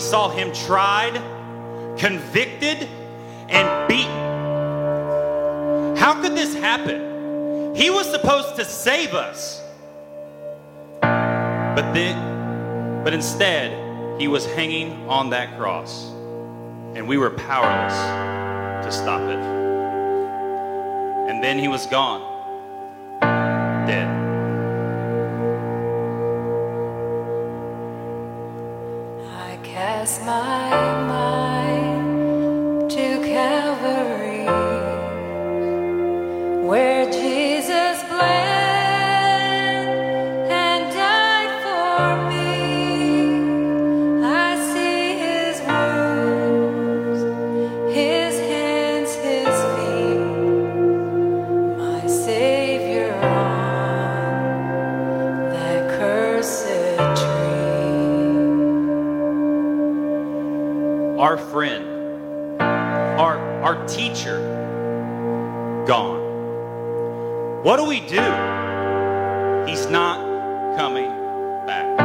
saw him tried, convicted, and beaten. How could this happen? He was supposed to save us. But then, but instead, he was hanging on that cross, and we were powerless to stop it. And then he was gone, dead. I cast my Our friend, our, our teacher, gone. What do we do? He's not coming back.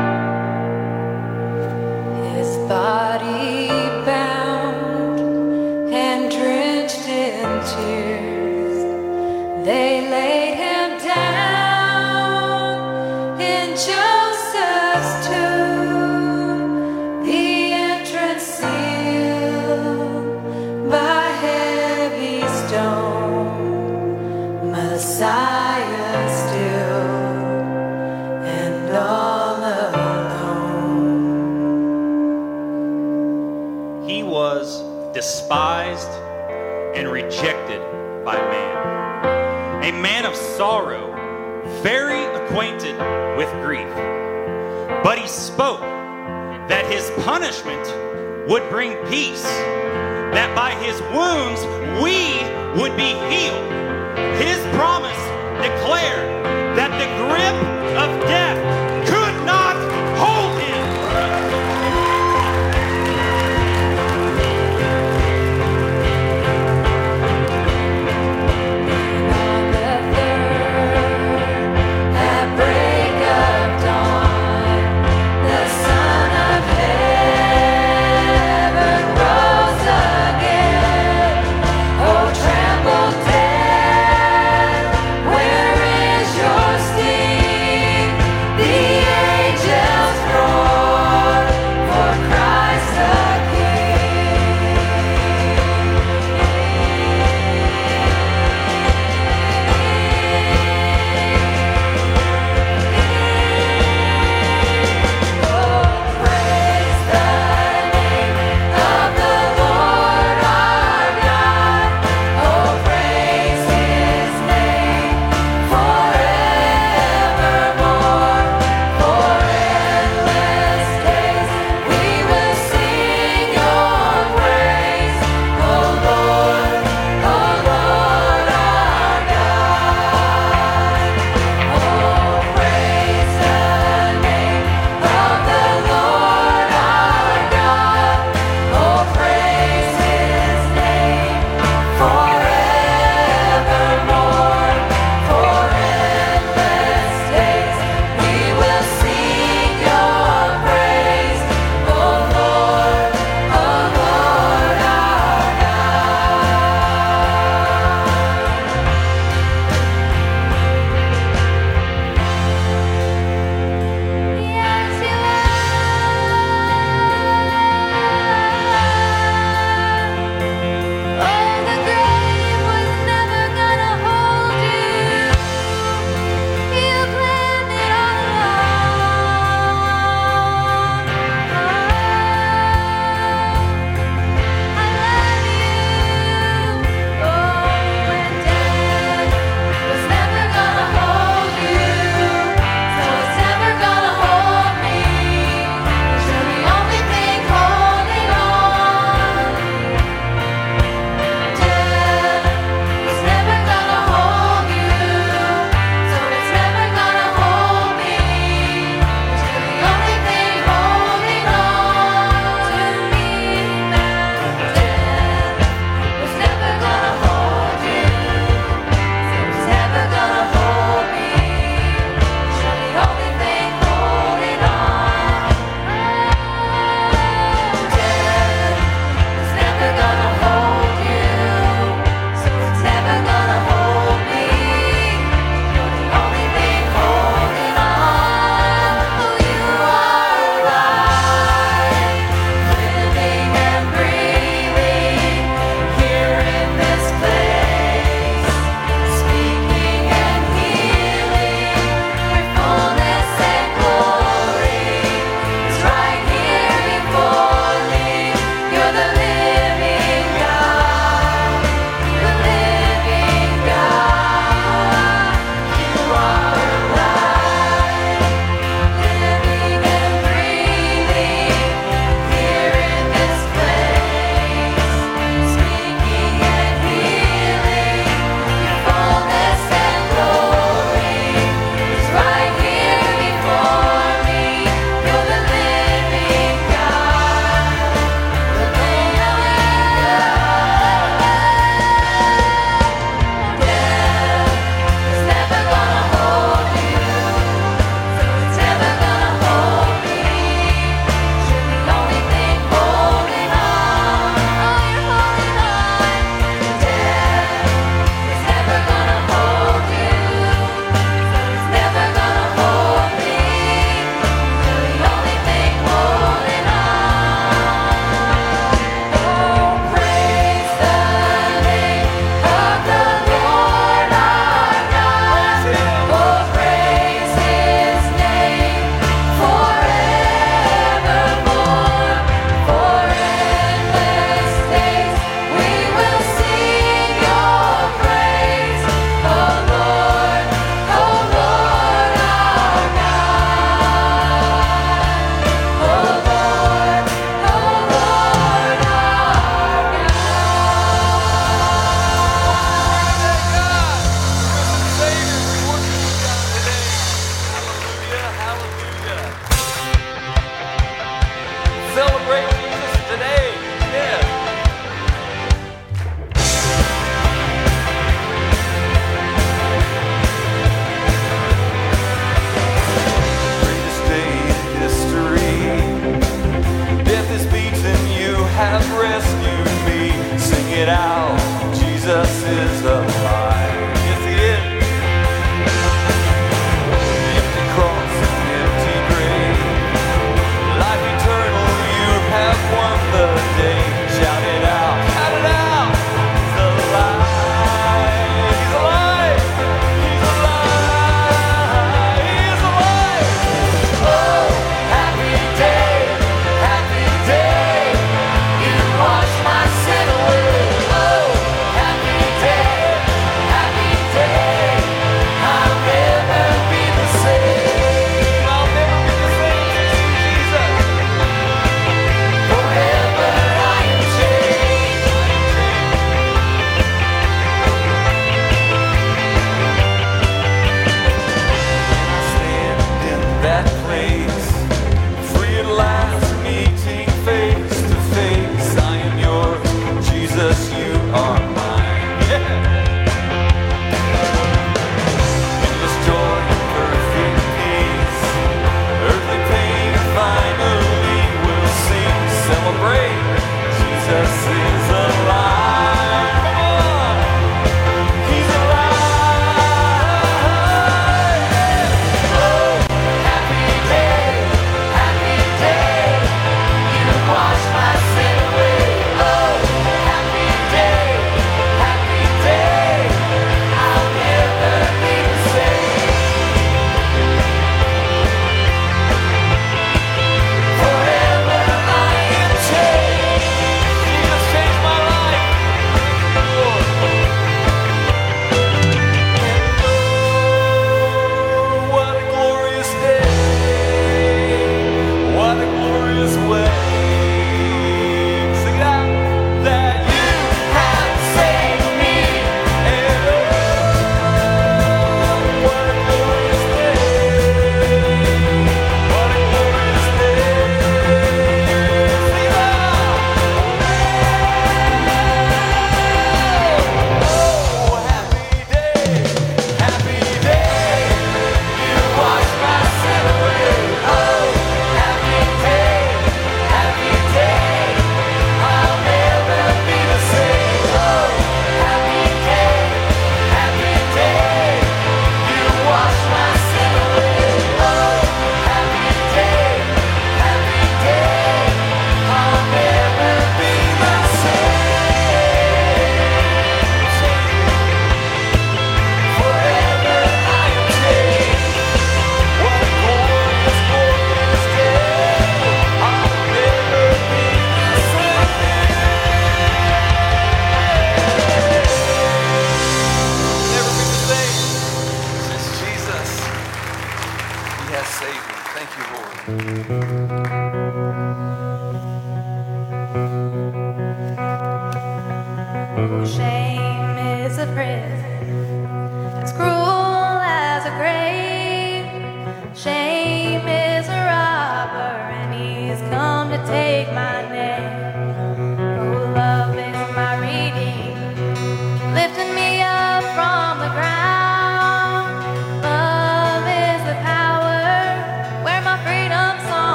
His body bound and drenched in tears, they laid sorrow, very acquainted with grief. But he spoke that his punishment would bring peace, that by his wounds we would be healed. His promise declared that the grip of death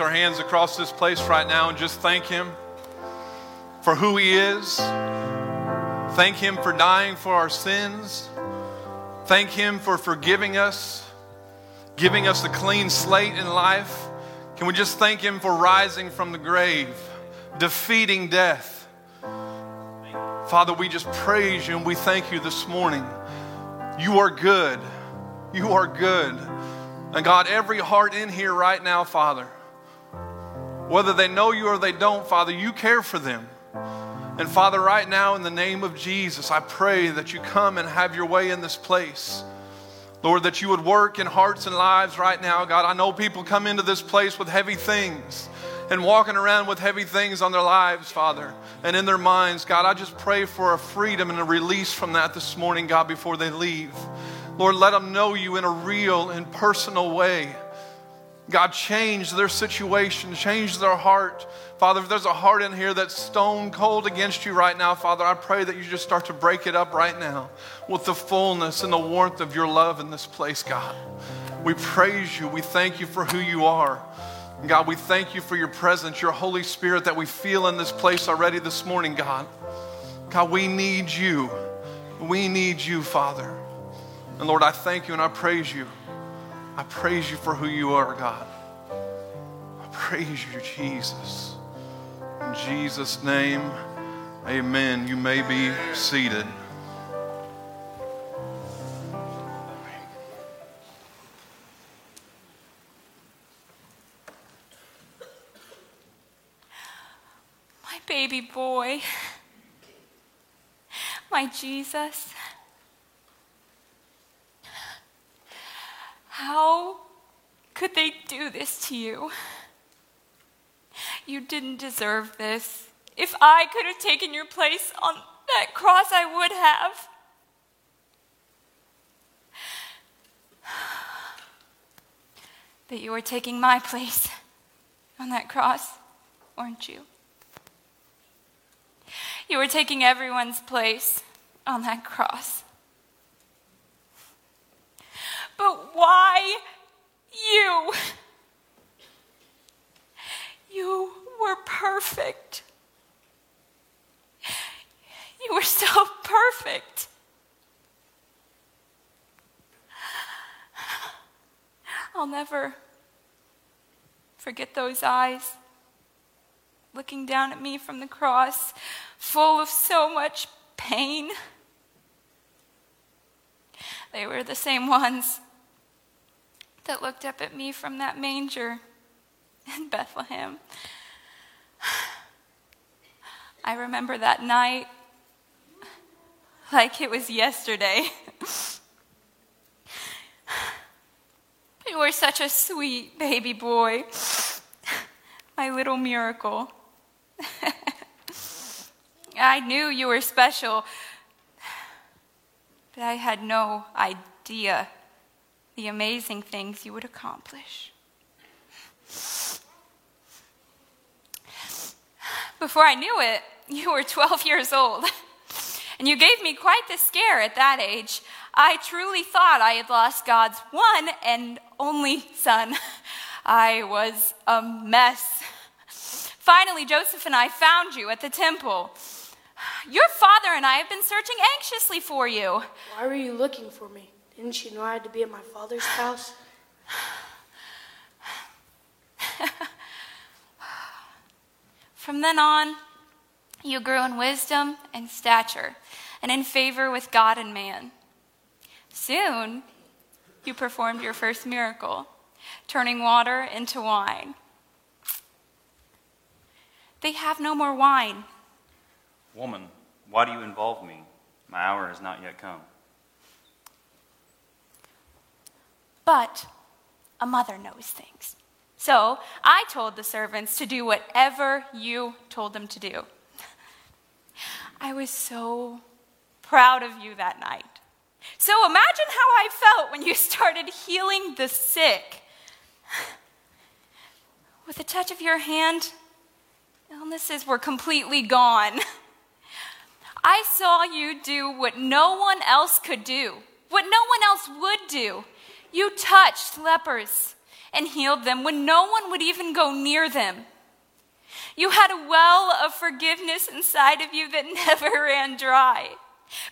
our hands across this place right now and just thank Him for who He is? Thank Him for dying for our sins. Thank Him for forgiving us, giving us a clean slate in life. Can we just thank Him for rising from the grave, defeating death? Father, we just praise you and we thank you this morning. You are good. You are good. And God, every heart in here right now, Father, whether they know you or they don't, Father, you care for them. And Father, right now, in the name of Jesus, I pray that you come and have your way in this place. Lord, that you would work in hearts and lives right now. God, I know people come into this place with heavy things and walking around with heavy things on their lives, Father, and in their minds. God, I just pray for a freedom and a release from that this morning, God, before they leave. Lord, let them know you in a real and personal way. God, change their situation, change their heart. Father, if there's a heart in here that's stone cold against you right now, Father, I pray that you just start to break it up right now with the fullness and the warmth of your love in this place, God. We praise you. We thank you for who you are. God, we thank you for your presence, your Holy Spirit that we feel in this place already this morning, God. God, we need you. We need you, Father. And Lord, I thank you and I praise you. I praise you for who you are, God. I praise you, Jesus. In Jesus' name, amen. You may be seated. My baby boy. My Jesus. How could they do this to you? You didn't deserve this. If I could have taken your place on that cross, I would have. But you were taking my place on that cross, weren't you? You were taking everyone's place on that cross. But why you? You were perfect. You were so perfect. I'll never forget those eyes looking down at me from the cross, full of so much pain. They were the same ones that looked up at me from that manger in Bethlehem. I remember that night like it was yesterday. You were such a sweet baby boy, my little miracle. I knew you were special, but I had no idea the amazing things you would accomplish. Before I knew it, you were 12 years old, and you gave me quite the scare at that age. I truly thought I had lost God's one and only son. I was a mess. Finally, Joseph and I found you at the temple. Your father and I have been searching anxiously for you. Why were you looking for me? Didn't you know I had to be at my father's house? From then on, you grew in wisdom and stature and in favor with God and man. Soon, you performed your first miracle, turning water into wine. They have no more wine. Woman, why do you involve me? My hour has not yet come. But a mother knows things. So I told the servants to do whatever you told them to do. I was so proud of you that night. So imagine how I felt when you started healing the sick. With a touch of your hand, illnesses were completely gone. I saw you do what no one else could do, what no one else would do. You touched lepers and healed them when no one would even go near them. You had a well of forgiveness inside of you that never ran dry.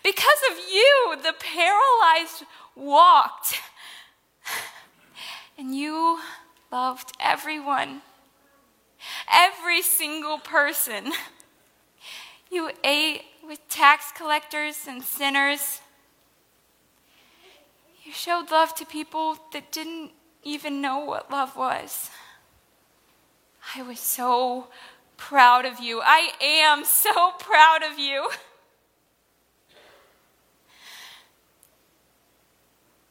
Because of you, the paralyzed walked. And you loved everyone, every single person. You ate with tax collectors and sinners. You showed love to people that didn't even know what love was. I was so proud of you. I am so proud of you.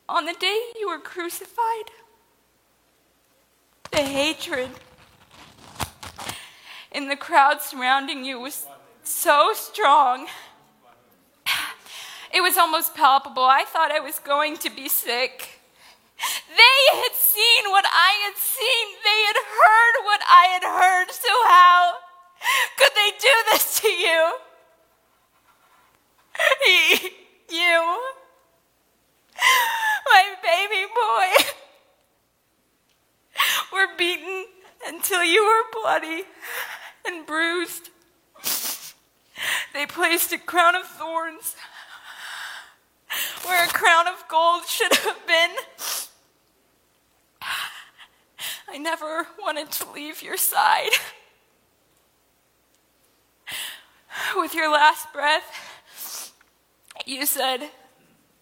On the day you were crucified, the hatred in the crowd surrounding you was so strong. It was almost palpable. I thought I was going to be sick. They had seen what I had seen. They had heard what I had heard. So, how could they do this to you? you, my baby boy, were beaten until you were bloody and bruised. They placed a crown of thorns where a crown of gold should have been. I never wanted to leave your side. With your last breath, you said,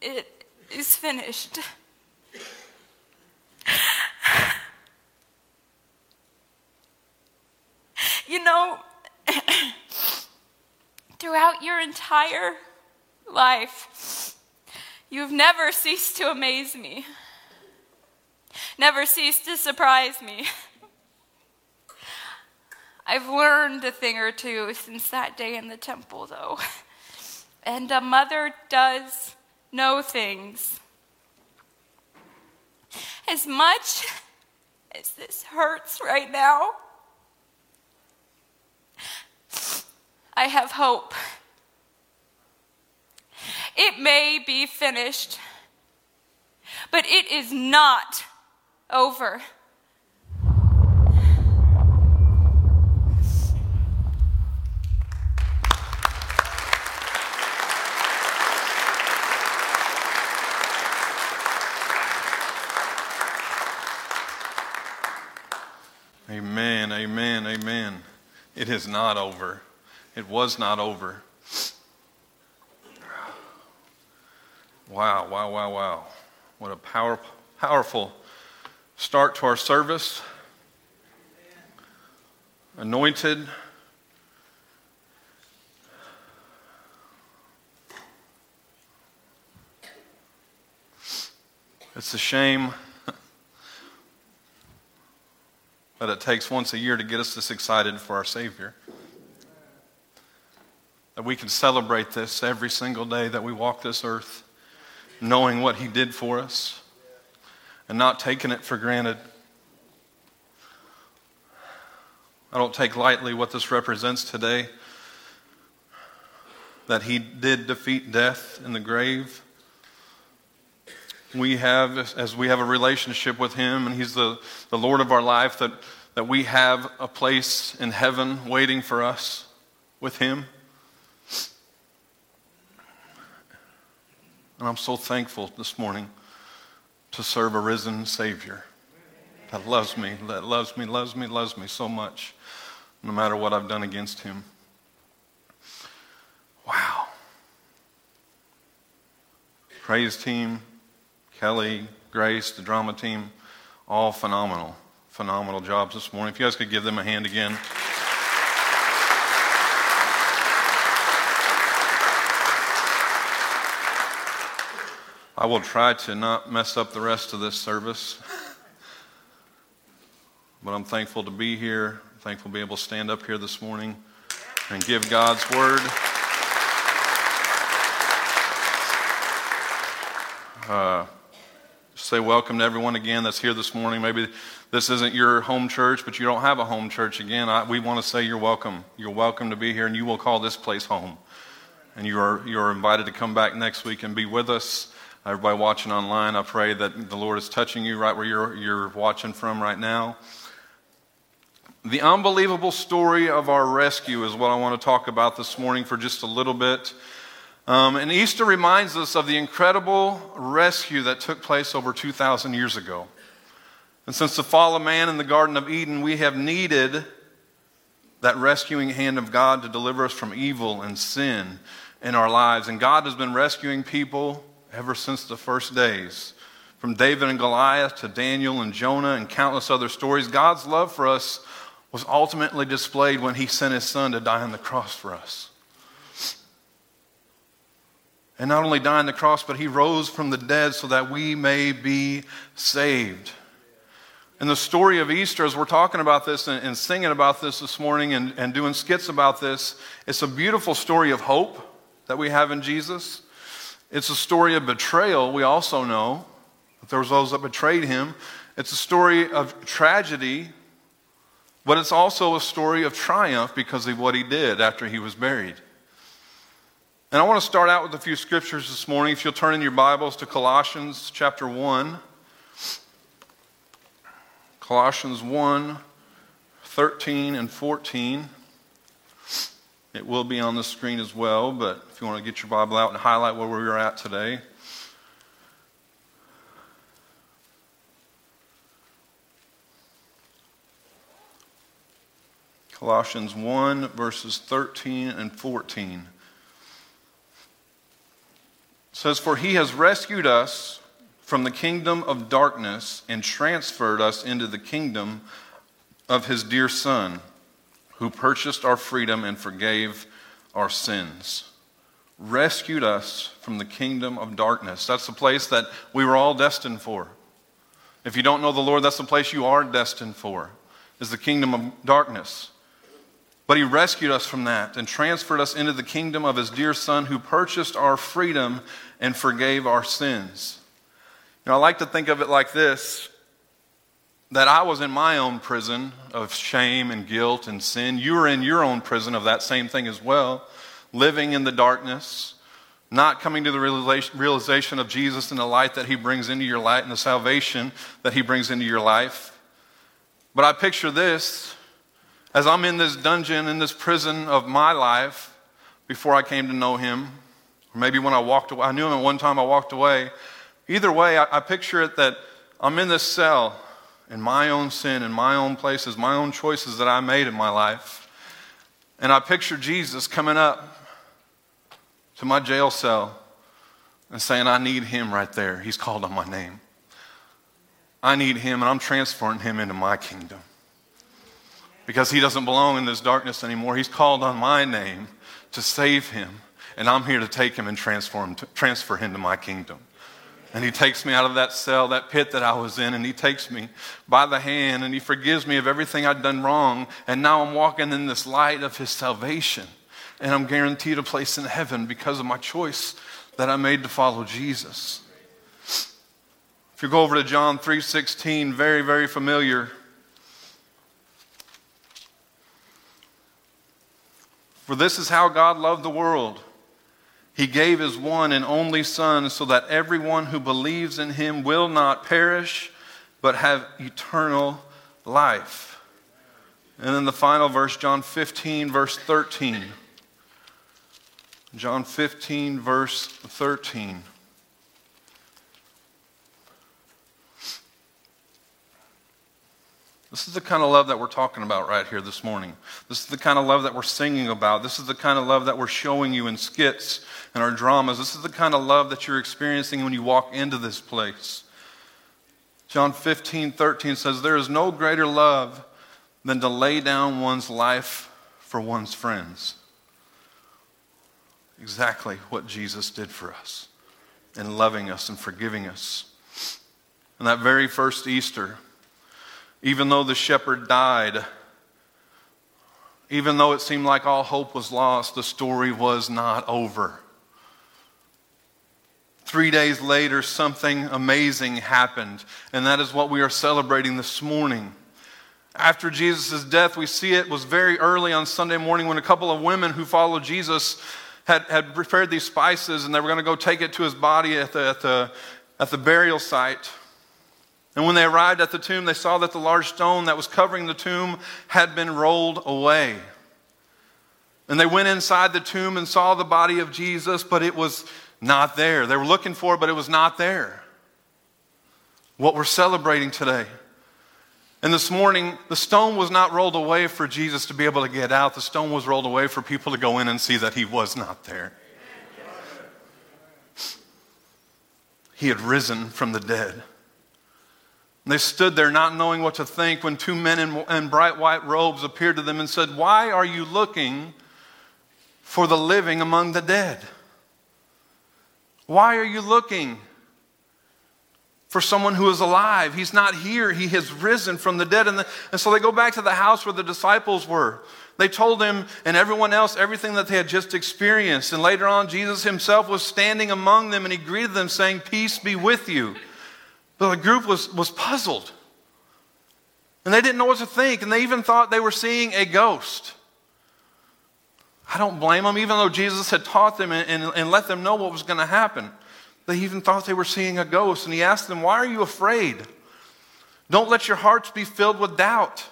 It is finished. You know, throughout your entire life, you've never ceased to amaze me never ceased to surprise me. I've learned a thing or two since that day in the temple, though. And a mother does know things. As much as this hurts right now, I have hope. It may be finished, but it is not over. Amen, amen, amen. It is not over. It was not over. Wow, wow, wow, wow. What a power, powerful start to our service. Anointed. It's a shame that it takes once a year to get us this excited for our Savior. That we can celebrate this every single day that we walk this earth, knowing what He did for us and not taking it for granted. I don't take lightly what this represents today that he did defeat death in the grave. We have, as we have a relationship with him, and he's the, the Lord of our life, that, that we have a place in heaven waiting for us with him. And I'm so thankful this morning to serve a risen Savior that loves me, that loves me, loves me, loves me so much, no matter what I've done against him. Wow. Praise team, Kelly, Grace, the drama team, all phenomenal, phenomenal jobs this morning. If you guys could give them a hand again. I will try to not mess up the rest of this service. but I'm thankful to be here, thankful to be able to stand up here this morning and give God's word. Uh, say welcome to everyone again that's here this morning. Maybe this isn't your home church, but you don't have a home church again. I, we want to say you're welcome. You're welcome to be here, and you will call this place home. And you are, you are invited to come back next week and be with us. Everybody watching online, I pray that the Lord is touching you right where you're, you're watching from right now. The unbelievable story of our rescue is what I want to talk about this morning for just a little bit. Um, and Easter reminds us of the incredible rescue that took place over 2,000 years ago. And since the fall of man in the Garden of Eden, we have needed that rescuing hand of God to deliver us from evil and sin in our lives. And God has been rescuing people ever since the first days. From David and Goliath to Daniel and Jonah and countless other stories, God's love for us was ultimately displayed when he sent his son to die on the cross for us. And not only die on the cross, but he rose from the dead so that we may be saved. And the story of Easter, as we're talking about this and, and singing about this this morning and, and doing skits about this, it's a beautiful story of hope that we have in Jesus. It's a story of betrayal, we also know. That there was those that betrayed him. It's a story of tragedy, but it's also a story of triumph because of what he did after he was buried. And I want to start out with a few scriptures this morning. If you'll turn in your Bibles to Colossians chapter 1. Colossians 1 13 and 14. It will be on the screen as well, but if you want to get your Bible out and highlight where we are at today. Colossians 1, verses 13 and 14 says, For he has rescued us from the kingdom of darkness and transferred us into the kingdom of his dear Son, who purchased our freedom and forgave our sins. Rescued us from the kingdom of darkness. That's the place that we were all destined for. If you don't know the Lord, that's the place you are destined for, is the kingdom of darkness. But he rescued us from that and transferred us into the kingdom of his dear Son, who purchased our freedom and forgave our sins. You know, I like to think of it like this that I was in my own prison of shame and guilt and sin. You were in your own prison of that same thing as well, living in the darkness, not coming to the realization of Jesus and the light that he brings into your life and the salvation that he brings into your life. But I picture this as I'm in this dungeon, in this prison of my life before I came to know him, or maybe when I walked away. I knew him at one time I walked away. Either way, I, I picture it that I'm in this cell in my own sin, in my own places, my own choices that I made in my life. And I picture Jesus coming up to my jail cell and saying, I need him right there. He's called on my name. I need him, and I'm transferring him into my kingdom. Because he doesn't belong in this darkness anymore. He's called on my name to save him, and I'm here to take him and transform, transfer him to my kingdom. And he takes me out of that cell, that pit that I was in, and he takes me by the hand and he forgives me of everything I'd done wrong. And now I'm walking in this light of his salvation. And I'm guaranteed a place in heaven because of my choice that I made to follow Jesus. If you go over to John 3:16, very very familiar. For this is how God loved the world he gave his one and only Son so that everyone who believes in him will not perish, but have eternal life. And then the final verse, John 15, verse 13. John 15, verse 13. This is the kind of love that we're talking about right here this morning. This is the kind of love that we're singing about. This is the kind of love that we're showing you in skits and our dramas. This is the kind of love that you're experiencing when you walk into this place. John 15, 13 says, There is no greater love than to lay down one's life for one's friends. Exactly what Jesus did for us in loving us and forgiving us. And that very first Easter, even though the shepherd died, even though it seemed like all hope was lost, the story was not over. Three days later, something amazing happened, and that is what we are celebrating this morning. After Jesus' death, we see it was very early on Sunday morning when a couple of women who followed Jesus had, had prepared these spices and they were going to go take it to his body at the, at, the, at the burial site. And when they arrived at the tomb, they saw that the large stone that was covering the tomb had been rolled away. And they went inside the tomb and saw the body of Jesus, but it was not there. They were looking for it, but it was not there. What we're celebrating today. And this morning, the stone was not rolled away for Jesus to be able to get out. The stone was rolled away for people to go in and see that he was not there. He had risen from the dead. They stood there not knowing what to think when two men in, in bright white robes appeared to them and said, Why are you looking for the living among the dead? Why are you looking for someone who is alive? He's not here. He has risen from the dead. And, the, and so they go back to the house where the disciples were. They told him and everyone else everything that they had just experienced. And later on, Jesus himself was standing among them and he greeted them, saying, Peace be with you. But the group was, was puzzled. And they didn't know what to think. And they even thought they were seeing a ghost. I don't blame them, even though Jesus had taught them and, and, and let them know what was going to happen. They even thought they were seeing a ghost. And he asked them, Why are you afraid? Don't let your hearts be filled with doubt.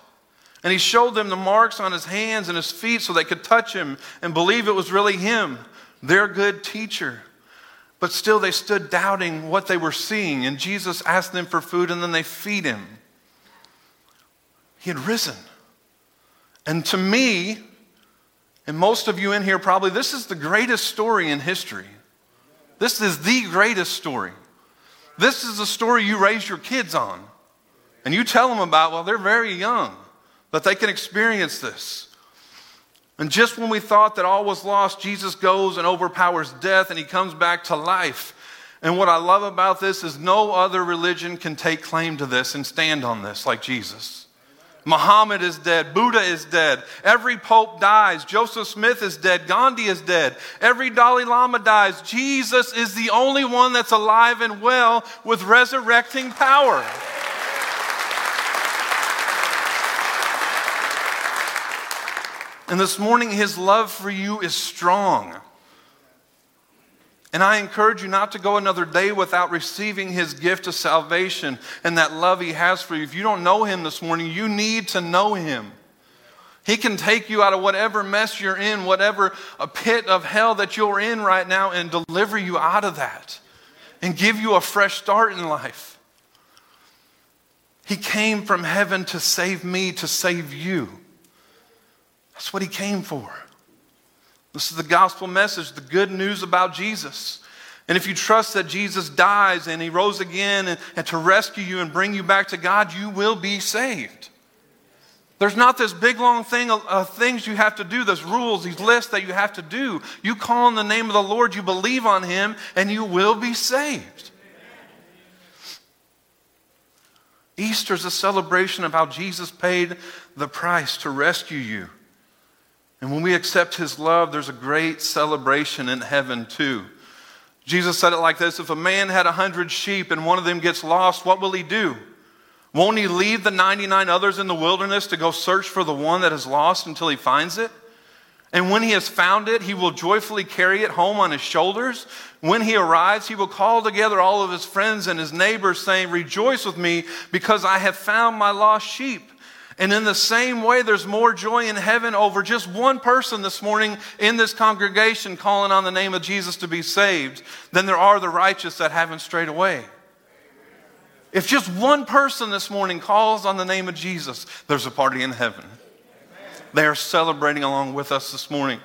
And he showed them the marks on his hands and his feet so they could touch him and believe it was really him, their good teacher. But still, they stood doubting what they were seeing. And Jesus asked them for food, and then they feed him. He had risen. And to me, and most of you in here probably, this is the greatest story in history. This is the greatest story. This is the story you raise your kids on. And you tell them about while they're very young, that they can experience this. And just when we thought that all was lost, Jesus goes and overpowers death and he comes back to life. And what I love about this is no other religion can take claim to this and stand on this like Jesus. Muhammad is dead. Buddha is dead. Every pope dies. Joseph Smith is dead. Gandhi is dead. Every Dalai Lama dies. Jesus is the only one that's alive and well with resurrecting power. And this morning, his love for you is strong. And I encourage you not to go another day without receiving his gift of salvation and that love he has for you. If you don't know him this morning, you need to know him. He can take you out of whatever mess you're in, whatever a pit of hell that you're in right now, and deliver you out of that and give you a fresh start in life. He came from heaven to save me, to save you. That's what he came for. This is the gospel message, the good news about Jesus. And if you trust that Jesus dies and he rose again and, and, to rescue you and bring you back to God, you will be saved. There's not this big long thing of things you have to do, those rules, these lists that you have to do. You call on the name of the Lord, you believe on him, and you will be saved. Easter is a celebration of how Jesus paid the price to rescue you. And when we accept his love, there's a great celebration in heaven too. Jesus said it like this If a man had a hundred sheep and one of them gets lost, what will he do? Won't he leave the 99 others in the wilderness to go search for the one that is lost until he finds it? And when he has found it, he will joyfully carry it home on his shoulders. When he arrives, he will call together all of his friends and his neighbors, saying, Rejoice with me because I have found my lost sheep. And in the same way, there's more joy in heaven over just one person this morning in this congregation calling on the name of Jesus to be saved than there are the righteous that haven't strayed away. If just one person this morning calls on the name of Jesus, there's a party in heaven. They are celebrating along with us this morning.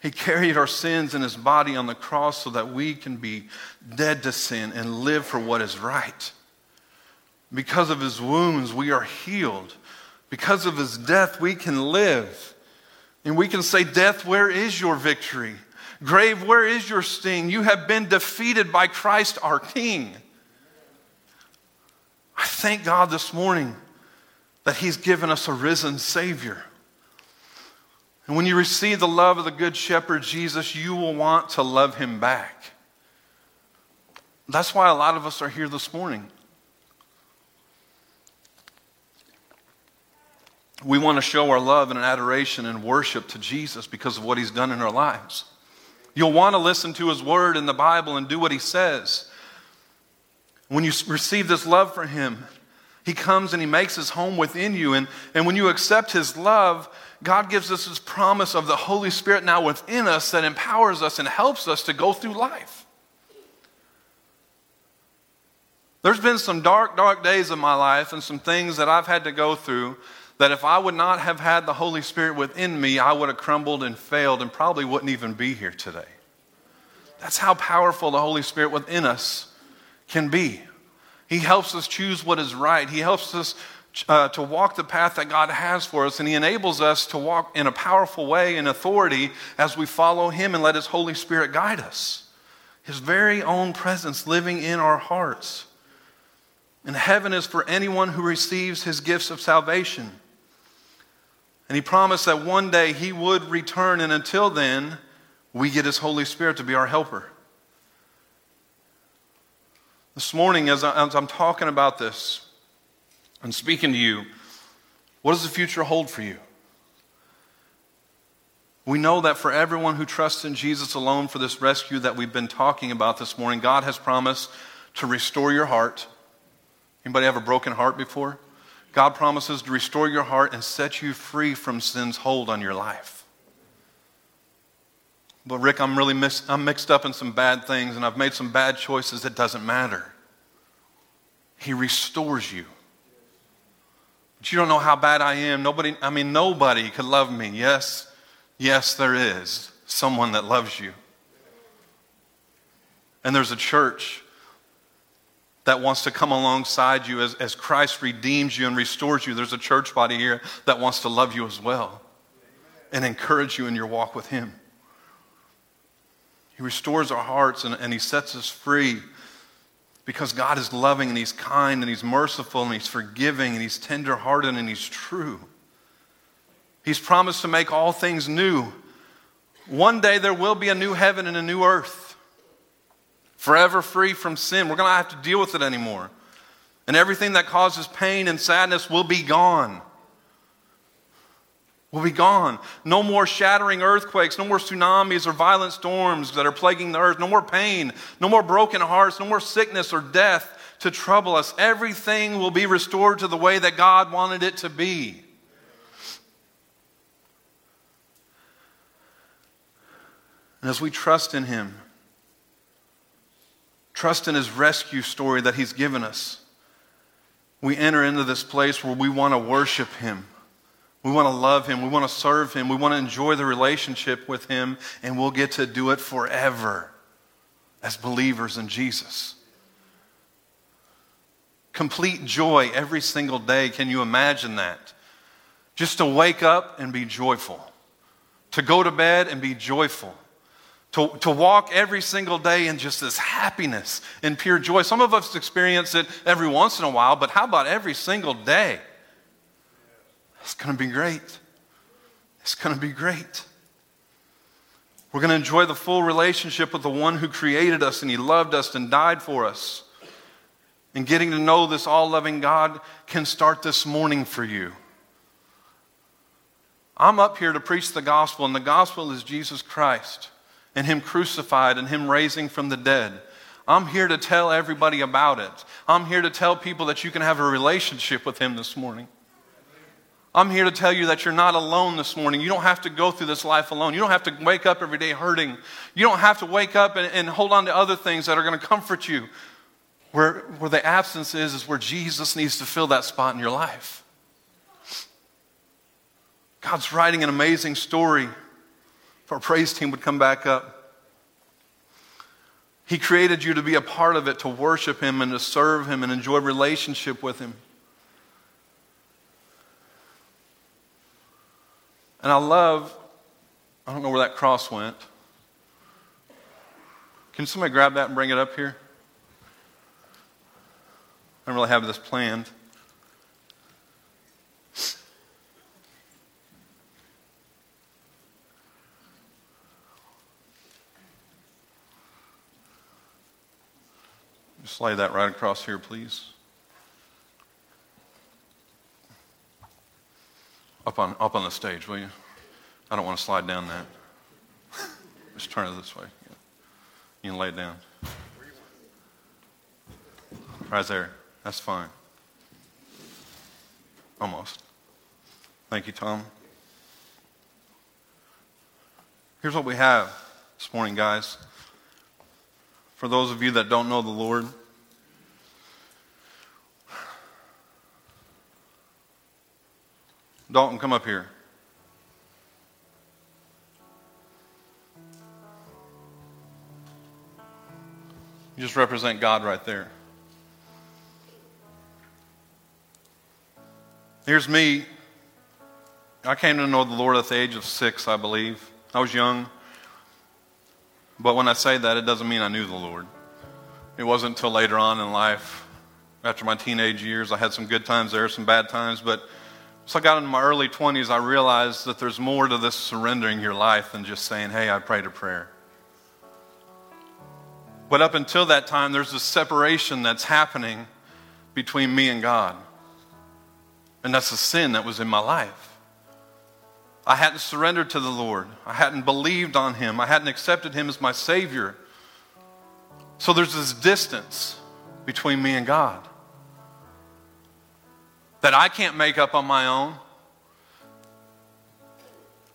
He carried our sins in his body on the cross so that we can be dead to sin and live for what is right. Because of his wounds, we are healed. Because of his death, we can live. And we can say, Death, where is your victory? Grave, where is your sting? You have been defeated by Christ our King. I thank God this morning that He's given us a risen Savior. And when you receive the love of the Good Shepherd Jesus, you will want to love Him back. That's why a lot of us are here this morning. We want to show our love and adoration and worship to Jesus because of what he's done in our lives. You'll want to listen to his word in the Bible and do what he says. When you receive this love for him, He comes and He makes His home within you. And, and when you accept His love, God gives us His promise of the Holy Spirit now within us that empowers us and helps us to go through life. There's been some dark, dark days of my life and some things that I've had to go through that if I would not have had the Holy Spirit within me, I would have crumbled and failed and probably wouldn't even be here today. That's how powerful the Holy Spirit within us can be. He helps us choose what is right. He helps us uh, to walk the path that God has for us, and He enables us to walk in a powerful way in authority as we follow Him and let His Holy Spirit guide us. His very own presence living in our hearts. And heaven is for anyone who receives His gifts of salvation. And He promised that one day He would return, and until then, we get His Holy Spirit to be our helper. This morning, as, I, am talking about this and speaking to you, what does the future hold for you? We know that for everyone who trusts in Jesus alone for this rescue that we've been talking about this morning, God has promised to restore your heart. Anybody have a broken heart before? God promises to restore your heart and set you free from sin's hold on your life. But Rick, I'm really mis- I'm mixed up in some bad things and I've made some bad choices. It doesn't matter. He restores you. But you don't know how bad I am. Nobody, I mean, nobody could love me. Yes, yes, there is someone that loves you. And there's a church that wants to come alongside you as, as Christ redeems you and restores you. There's a church body here that wants to love you as well and encourage you in your walk with Him. He restores our hearts and, and He sets us free because God is loving and He's kind and He's merciful and He's forgiving and He's tenderhearted and He's true. He's promised to make all things new. One day there will be a new heaven and a new earth, forever free from sin. We're going to have to deal with it anymore. And everything that causes pain and sadness will be gone will be gone. No more shattering earthquakes, no more tsunamis or violent storms that are plaguing the earth, no more pain, no more broken hearts, no more sickness or death to trouble us. Everything will be restored to the way that God wanted it to be. And as we trust in Him, trust in His rescue story that He's given us, we enter into this place where we want to worship Him we want to love him. We want to serve him. We want to enjoy the relationship with him, and we'll get to do it forever as believers in Jesus. Complete joy every single day. Can you imagine that? Just to wake up and be joyful, to go to bed and be joyful, to, to walk every single day in just this happiness and pure joy. Some of us experience it every once in a while, but how about every single day? It's going to be great. It's going to be great. We're going to enjoy the full relationship with the one who created us and he loved us and died for us. And getting to know this all loving God can start this morning for you. I'm up here to preach the gospel, and the gospel is Jesus Christ and Him crucified and Him raising from the dead. I'm here to tell everybody about it. I'm here to tell people that you can have a relationship with Him this morning. I'm here to tell you that you're not alone this morning. You don't have to go through this life alone. You don't have to wake up every day hurting. You don't have to wake up and, and hold on to other things that are going to comfort you. Where, where the absence is, is where Jesus needs to fill that spot in your life. God's writing an amazing story. If our praise team would come back up. He created you to be a part of it, to worship Him and to serve Him and enjoy relationship with Him. And I love, I don't know where that cross went. Can somebody grab that and bring it up here? I don't really have this planned. Lay that right across here, please. Up on, up on the stage, will you? I don't want to slide down that. Just turn it this way. You can lay it down. Right there. That's fine. Almost. Thank you, Tom. Here's what we have this morning, guys. For those of you that don't know the Lord, Dalton, come up here. You just represent God right there. Here's me. I came to know the Lord at the age of six, I believe. I was young. But when I say that, it doesn't mean I knew the Lord. It wasn't until later on in life, after my teenage years, I had some good times there, some bad times. But so I got into my early 20s, I realized that there's more to this surrendering your life than just saying, hey, I prayed a prayer. But up until that time, there's this separation that's happening between me and God. And that's a sin that was in my life. I hadn't surrendered to the Lord. I hadn't believed on Him. I hadn't accepted Him as my Savior. So there's this distance between me and God that I can't make up on my own.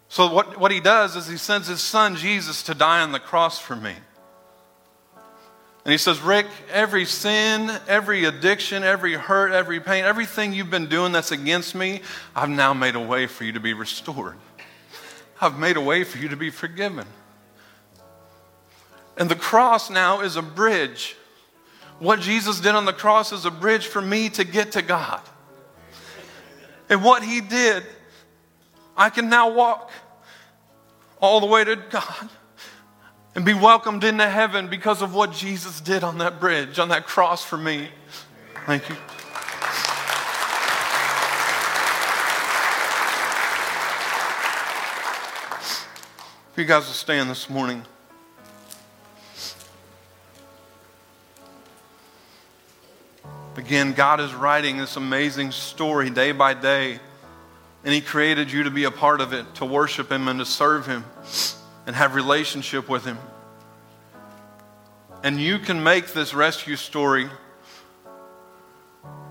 So, what, what He does is He sends His Son Jesus to die on the cross for me. And he says, Rick, every sin, every addiction, every hurt, every pain, everything you've been doing that's against me, I've now made a way for you to be restored. I've made a way for you to be forgiven. And the cross now is a bridge. What Jesus did on the cross is a bridge for me to get to God. And what he did, I can now walk all the way to God and be welcomed into heaven because of what Jesus did on that bridge, on that cross for me. Thank you. If you guys will stand this morning. Again, God is writing this amazing story day by day, and He created you to be a part of it, to worship Him and to serve Him and have relationship with him. And you can make this rescue story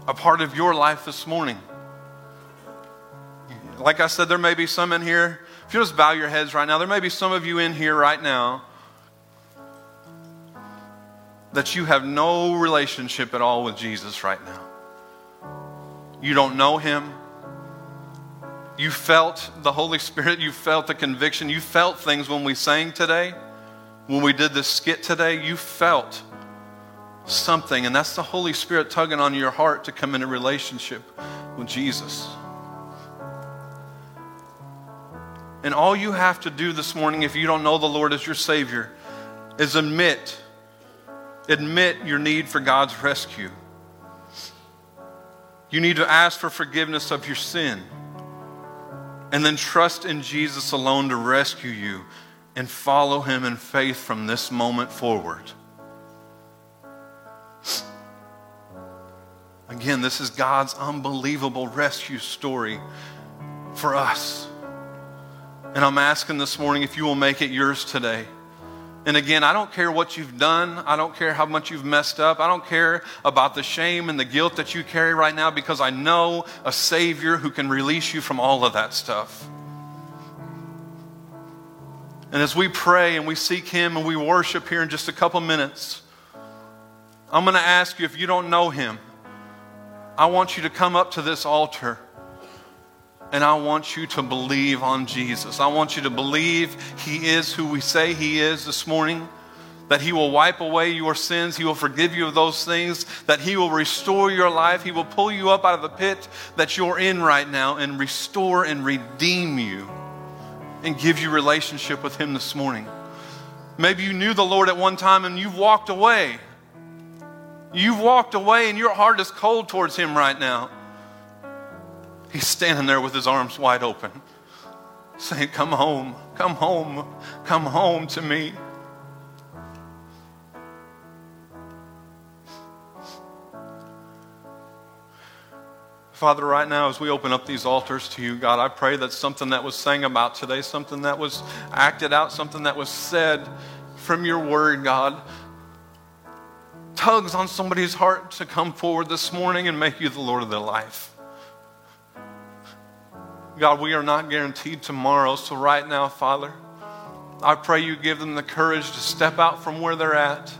a part of your life this morning. Like I said, there may be some in here. If you just bow your heads right now, there may be some of you in here right now that you have no relationship at all with Jesus right now. You don't know him. You felt the Holy Spirit. You felt the conviction. You felt things when we sang today, when we did this skit today. You felt something, and that's the Holy Spirit tugging on your heart to come into relationship with Jesus. And all you have to do this morning, if you don't know the Lord as your Savior, is admit, admit your need for God's rescue. You need to ask for forgiveness of your sin and then trust in Jesus alone to rescue you and follow him in faith from this moment forward. Again, this is God's unbelievable rescue story for us. And I'm asking this morning if you will make it yours today. And again, I don't care what you've done. I don't care how much you've messed up. I don't care about the shame and the guilt that you carry right now because I know a Savior who can release you from all of that stuff. And as we pray and we seek Him and we worship here in just a couple minutes, I'm going to ask you if you don't know Him, I want you to come up to this altar and I want you to believe on Jesus. I want you to believe He is who we say He is this morning. That He will wipe away your sins. He will forgive you of those things. That He will restore your life. He will pull you up out of the pit that you're in right now and restore and redeem you and give you relationship with Him this morning. Maybe you knew the Lord at one time and you've walked away. You've walked away and your heart is cold towards Him right now. He's standing there with his arms wide open, saying, Come home, come home, come home to me. Father, right now, as we open up these altars to you, God, I pray that something that was sang about today, something that was acted out, something that was said from your word, God, tugs on somebody's heart to come forward this morning and make you the Lord of their life. God, we are not guaranteed tomorrow. So, right now, Father, I pray you give them the courage to step out from where they're at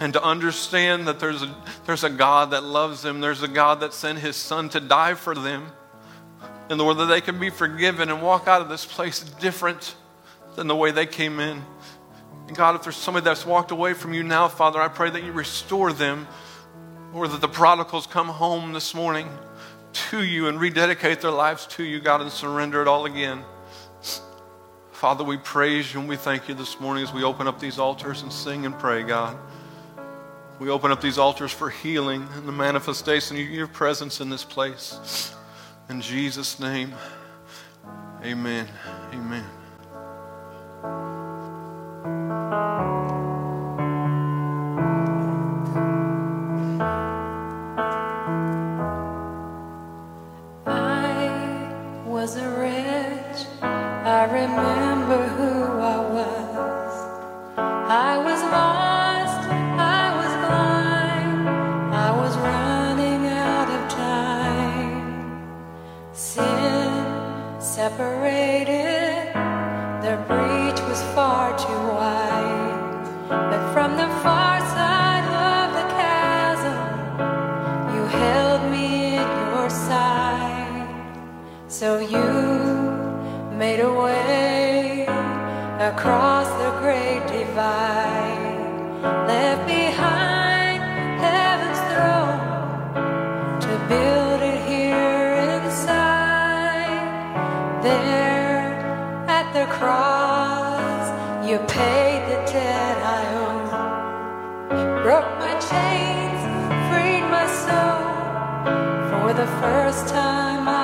and to understand that there's a, there's a God that loves them. There's a God that sent his son to die for them. And Lord, that they can be forgiven and walk out of this place different than the way they came in. And God, if there's somebody that's walked away from you now, Father, I pray that you restore them or that the prodigals come home this morning to you and rededicate their lives to you, God, and surrender it all again. Father, we praise you and we thank you this morning as we open up these altars and sing and pray, God. We open up these altars for healing and the manifestation of your presence in this place. In Jesus' name, amen. Amen. Was a wretch. I remember So you made a way across the great divide, left behind heaven's throne to build it here inside. There at the cross, you paid the debt I owe, broke my chains, freed my soul. For the first time I